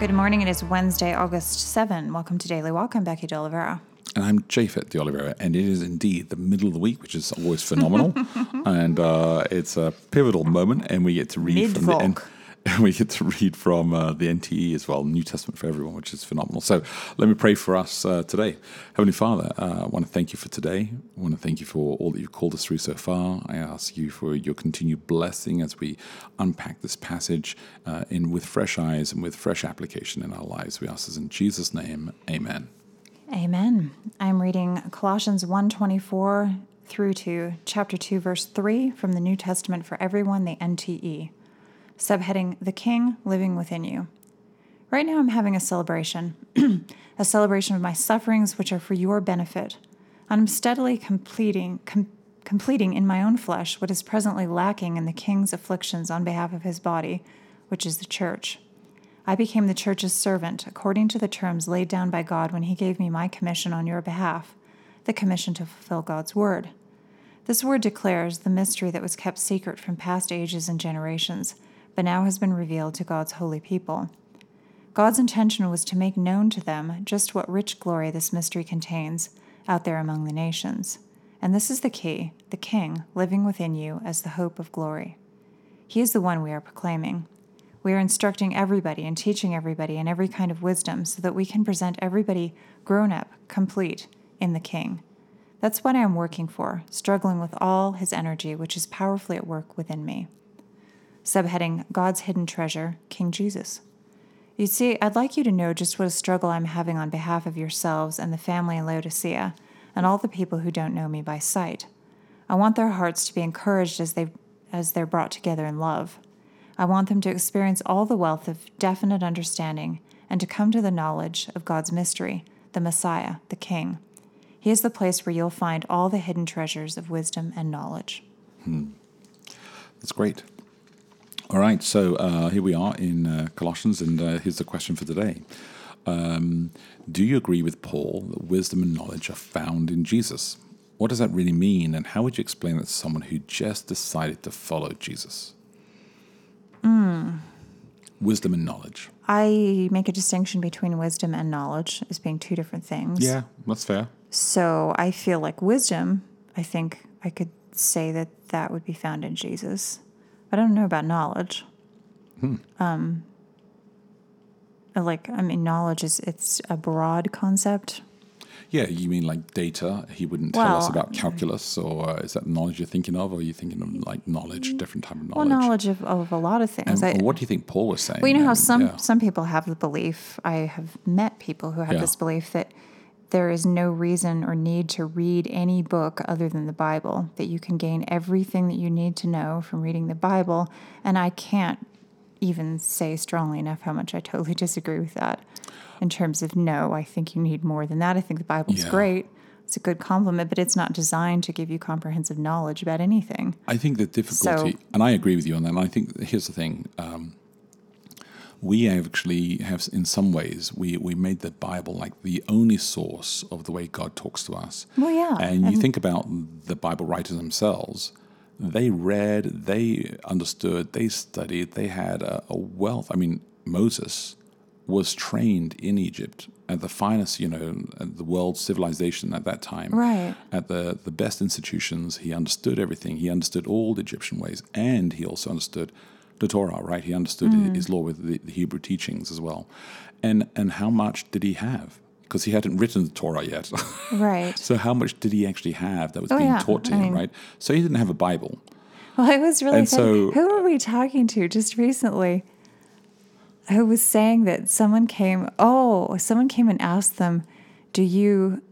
Good morning. It is Wednesday, August 7. Welcome to Daily Walk. I'm Becky De Oliveira. And I'm Japhet de Oliveira, and it is indeed the middle of the week, which is always phenomenal. and uh, it's a pivotal moment, and we get to read from the end. We get to read from uh, the NTE as well, New Testament for everyone, which is phenomenal. So let me pray for us uh, today. Heavenly Father, uh, I want to thank you for today. I want to thank you for all that you've called us through so far. I ask you for your continued blessing as we unpack this passage uh, in with fresh eyes and with fresh application in our lives. We ask this in Jesus' name. Amen. Amen. I'm reading Colossians 1:24 through to chapter 2 verse 3 from the New Testament for everyone, the NTE. Subheading The King Living Within You. Right now I'm having a celebration, a celebration of my sufferings which are for your benefit. I'm steadily completing com- completing in my own flesh what is presently lacking in the king's afflictions on behalf of his body, which is the church. I became the church's servant according to the terms laid down by God when He gave me my commission on your behalf, the commission to fulfill God's word. This word declares the mystery that was kept secret from past ages and generations, but now has been revealed to God's holy people. God's intention was to make known to them just what rich glory this mystery contains out there among the nations. And this is the key the King living within you as the hope of glory. He is the one we are proclaiming. We are instructing everybody and teaching everybody in every kind of wisdom so that we can present everybody grown up, complete in the King. That's what I am working for, struggling with all his energy, which is powerfully at work within me. Subheading God's Hidden Treasure, King Jesus. You see, I'd like you to know just what a struggle I'm having on behalf of yourselves and the family in Laodicea, and all the people who don't know me by sight. I want their hearts to be encouraged as they as they're brought together in love. I want them to experience all the wealth of definite understanding and to come to the knowledge of God's mystery, the Messiah, the King. He is the place where you'll find all the hidden treasures of wisdom and knowledge. Hmm. That's great. All right, so uh, here we are in uh, Colossians, and uh, here's the question for today. Um, do you agree with Paul that wisdom and knowledge are found in Jesus? What does that really mean, and how would you explain it to someone who just decided to follow Jesus? Wisdom and knowledge. I make a distinction between wisdom and knowledge as being two different things. Yeah, that's fair. So I feel like wisdom, I think I could say that that would be found in Jesus. I don't know about knowledge. Um, like, I mean, knowledge is, it's a broad concept. Yeah, you mean like data? He wouldn't tell us about calculus, or uh, is that knowledge you're thinking of, or are you thinking of like knowledge, different type of knowledge? Well, knowledge? of, of a lot of things. And I, what do you think Paul was saying? Well, you know how some yeah. some people have the belief. I have met people who have Yeah. this belief that there is no reason or need to read any book other than the Bible. That you can gain everything that you need to know from reading the Bible, and I can't even say strongly enough how much I totally disagree with that. In terms of no, I think you need more than that. I think the Bible's Yeah. great. It's a good complement, but it's not designed to give you comprehensive knowledge about anything. I think the difficulty, and I agree with you on that. And I think here's the thing: um, we actually have, in some ways, we we made the Bible like the only source of the way God talks to us. Well, yeah, And you think about the Bible writers themselves; they read, they understood, they studied, they had a, a wealth. I mean, Moses was trained in Egypt at the finest, you know, the world civilization at that time Right. at the, the best institutions. He understood everything. He understood all the Egyptian ways, and he also understood the Torah. Right? He understood mm-hmm. his law with the, the Hebrew teachings as well. And and how much did he have? Because he hadn't written the Torah yet. Right. so how much did he actually have that was Oh, being yeah. taught to I him? mean- right? So he didn't have a Bible. Well, I was really And so- Who were we talking to just recently? Who was saying that someone came? Oh, someone came and asked them, "Do you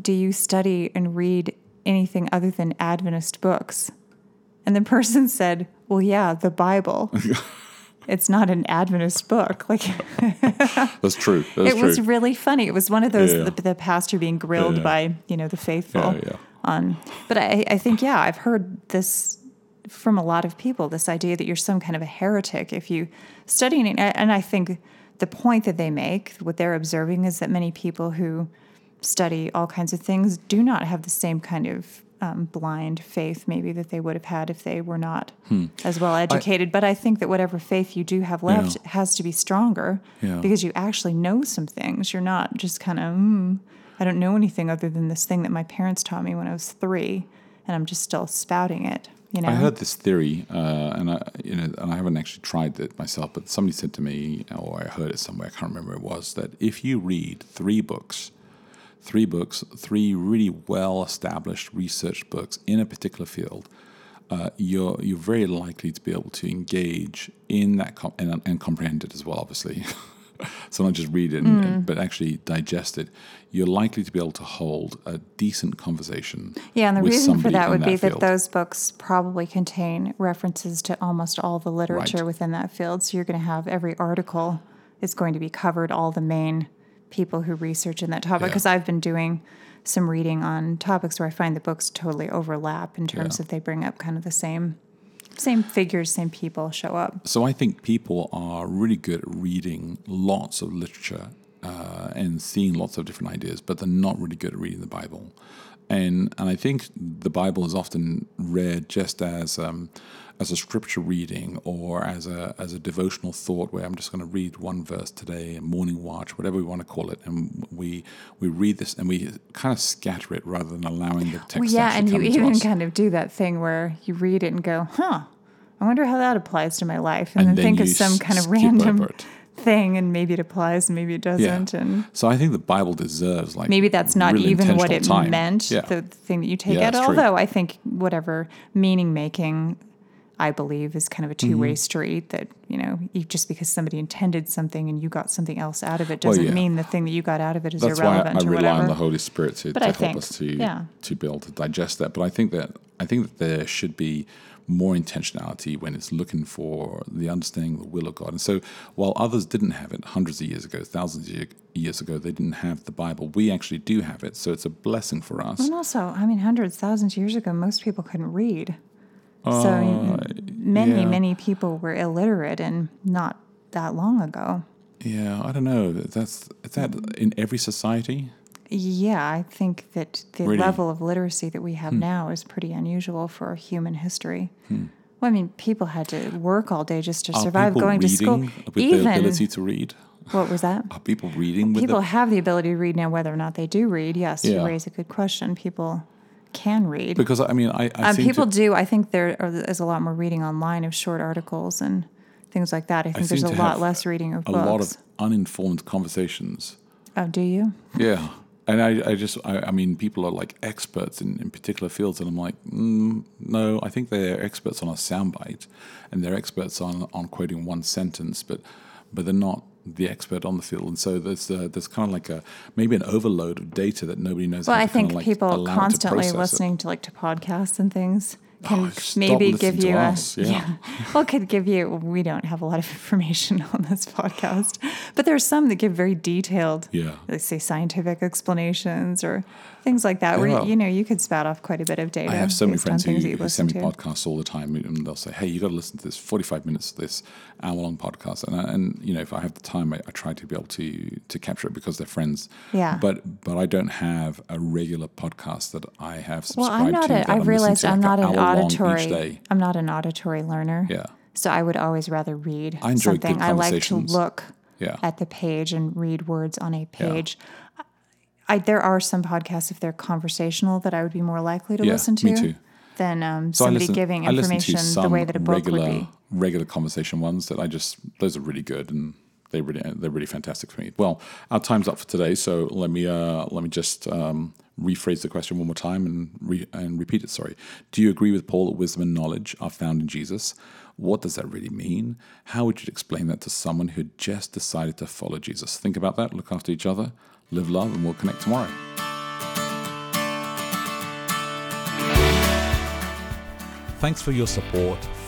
do you study and read anything other than Adventist books?" And the person said, "Well, yeah, the Bible." it's not an Adventist book. Like That's true. That's it true. was really funny. It was one of those Yeah. the, the pastor being grilled Yeah. by you know the faithful Yeah, yeah. on. But I, I think yeah, I've heard this from a lot of people. This idea that you're some kind of a heretic if you studying it, and I think the point that they make, what they're observing, is that many people who study all kinds of things do not have the same kind of um, blind faith maybe that they would have had if they were not Hmm. as well educated. but I think that whatever faith you do have left has to be stronger Yeah. because you actually know some things. You're not just kind of, mm, I don't know anything other than this thing that my parents taught me when I was three, and I'm just still spouting it. You know, I heard this theory, uh, and I, you know, and I haven't actually tried it myself, but somebody said to me, or I heard it somewhere, I can't remember it was, that if you read three books, three books, three really well-established research books in a particular field, uh, you're you're very likely to be able to engage in that com- and, and comprehend it as well, obviously. so not just read it, and, and- but actually digest it. You're likely to be able to hold a decent conversation. Yeah, and the reason for that would be that those books probably contain references to almost all the literature Right. within that field. So you're going to have every article is going to be covered, all the main people who research in that topic. Yeah. Because I've been doing some reading on topics where I find the books totally overlap in terms Yeah. of they bring up kind of the same same figures, same people show up. So I think people are really good at reading lots of literature uh, and seeing lots of different ideas, but they're not really good at reading the Bible. And and I think the Bible is often read just as um, as a scripture reading or as a as a devotional thought, where I'm just going to read one verse today, a morning watch, whatever we want to call it, and we we read this and we kind of scatter it rather than allowing the text. Well, yeah, and you even us. kind of do that thing where you read it and go, huh, I wonder how that applies to my life. And, And then, then think of some kind of random. Thing and maybe it applies and maybe it doesn't. And So I think the Bible deserves like maybe that's not really even what it time. meant, Yeah. the thing that you take Yeah, out. it's true. Although I think whatever meaning making, I believe, is kind of a two Mm-hmm. way street that, you know, you, just because somebody intended something and you got something else out of it doesn't yeah. mean the thing that you got out of it is That's why irrelevant I or rely whatever. on the Holy Spirit to, to help think, us to yeah. to be able to digest that. But I think that I think that there should be more intentionality when it's looking for the understanding of the will of God. And so while others didn't have it hundreds of years ago, thousands of years ago, they didn't have the Bible. We actually do have it. So it's a blessing for us. And also, I mean, hundreds, thousands of years ago, most people couldn't read. so many, Uh, yeah. many people were illiterate, and not that long ago. Yeah, I don't know. That's that in every society? Yeah, I think that the Really? level of literacy that we Hmm. have now is pretty unusual for human history. Well, I mean, people had to work all day just to Are survive going to school. with the Even ability to read? what was that? Are people reading with People the have the ability to read now. Whether or not they do read, yes, Yeah. you raise a good question. People can read. because I mean I, I Um, people to, do. I think there is a lot more reading online of short articles and things like that. I think there's a lot less reading of a books. lot of uninformed conversations. oh, do you? Yeah. And I, I just, I, I mean, people are like experts in, in particular fields, and I'm like, mm, no, I think they're experts on a soundbite, and they're experts on, on quoting one sentence, but but they're not the expert on the field, and so there's uh, there's kind of like a maybe an overload of data that nobody knows. Well, I think like people it to constantly it. listening to like to podcasts and things can Oh, maybe give you a us, yeah. Well, could give you. We don't have a lot of information on this podcast, but there are some that give very detailed, Yeah. let's say scientific explanations or things like that. Yeah. Where you know you could spout off quite a bit of data. I have so many friends who, things that you who send me to. podcasts all the time, and they'll say, "Hey, you got to listen to this 45 minutes of this hour-long podcast." And, I, and you know, if I have the time, I, I try to be able to to capture it because they're friends. Yeah. But but I don't have a regular podcast that I have Well, I'm not. to. A, I realized I'm not an hour-long each auditory. day. I'm not an auditory learner. Yeah. So I would always rather read I enjoy something. good I like to look Yeah. at the page and read words on a page. I, there are some podcasts, if they're conversational, that I would be more likely to Yeah, listen to me too. than um, So somebody listen, giving information the way that a book regular, would be. regular conversation ones that I just those are really good and they really they're really fantastic for me. Well, our time's up for today, so let me uh, let me just um, rephrase the question one more time and re- and repeat it. Sorry. Do you agree with Paul that wisdom and knowledge are found in Jesus? What does that really mean? How would you explain that to someone who just decided to follow Jesus? Think about that. Look after each other. Live love, and we'll connect tomorrow. Thanks for your support